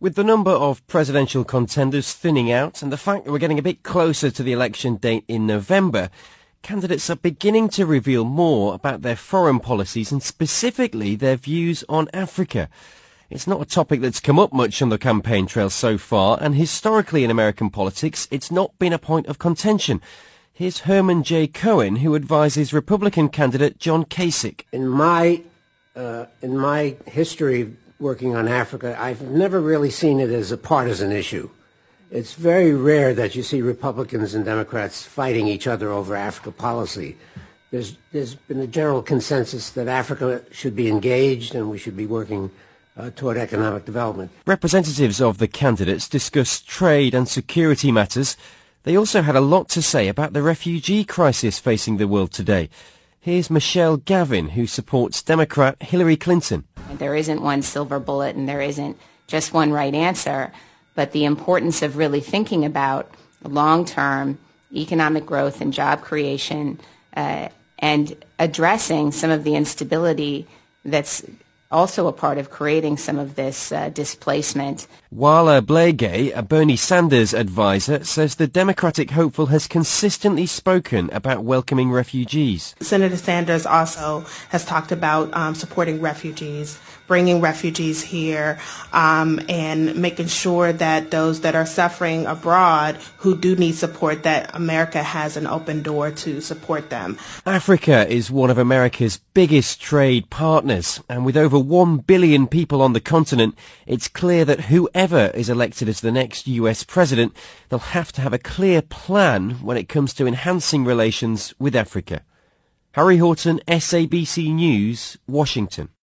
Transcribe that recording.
With the number of presidential contenders thinning out and the fact that we're getting a bit closer to the election date in November, candidates are beginning to reveal more about their foreign policies and specifically their views on Africa. It's not a topic that's come up much on the campaign trail so far, and historically in American politics, it's not been a point of contention. Here's Herman J. Cohen, who advises Republican candidate John Kasich. In my uh, in my history working on Africa, I've never really seen it as a partisan issue. It's very rare that you see Republicans and Democrats fighting each other over Africa policy. There's, there's been a general consensus that Africa should be engaged and we should be working uh, toward economic development. Representatives of the candidates discussed trade and security matters. They also had a lot to say about the refugee crisis facing the world today. Here's Michelle Gavin, who supports Democrat Hillary Clinton. There isn't one silver bullet and there isn't just one right answer but the importance of really thinking about long-term economic growth and job creation uh, and addressing some of the instability that's also a part of creating some of this uh, displacement. Wale Blege, a Bernie Sanders advisor, says the Democratic hopeful has consistently spoken about welcoming refugees. Senator Sanders also has talked about um, supporting refugees, bringing refugees here, um, and making sure that those that are suffering abroad who do need support, that America has an open door to support them. Africa is one of America's biggest trade partners, and with over over 1 billion people on the continent, it's clear that whoever is elected as the next US president, they'll have to have a clear plan when it comes to enhancing relations with Africa. Harry Horton, SABC News, Washington.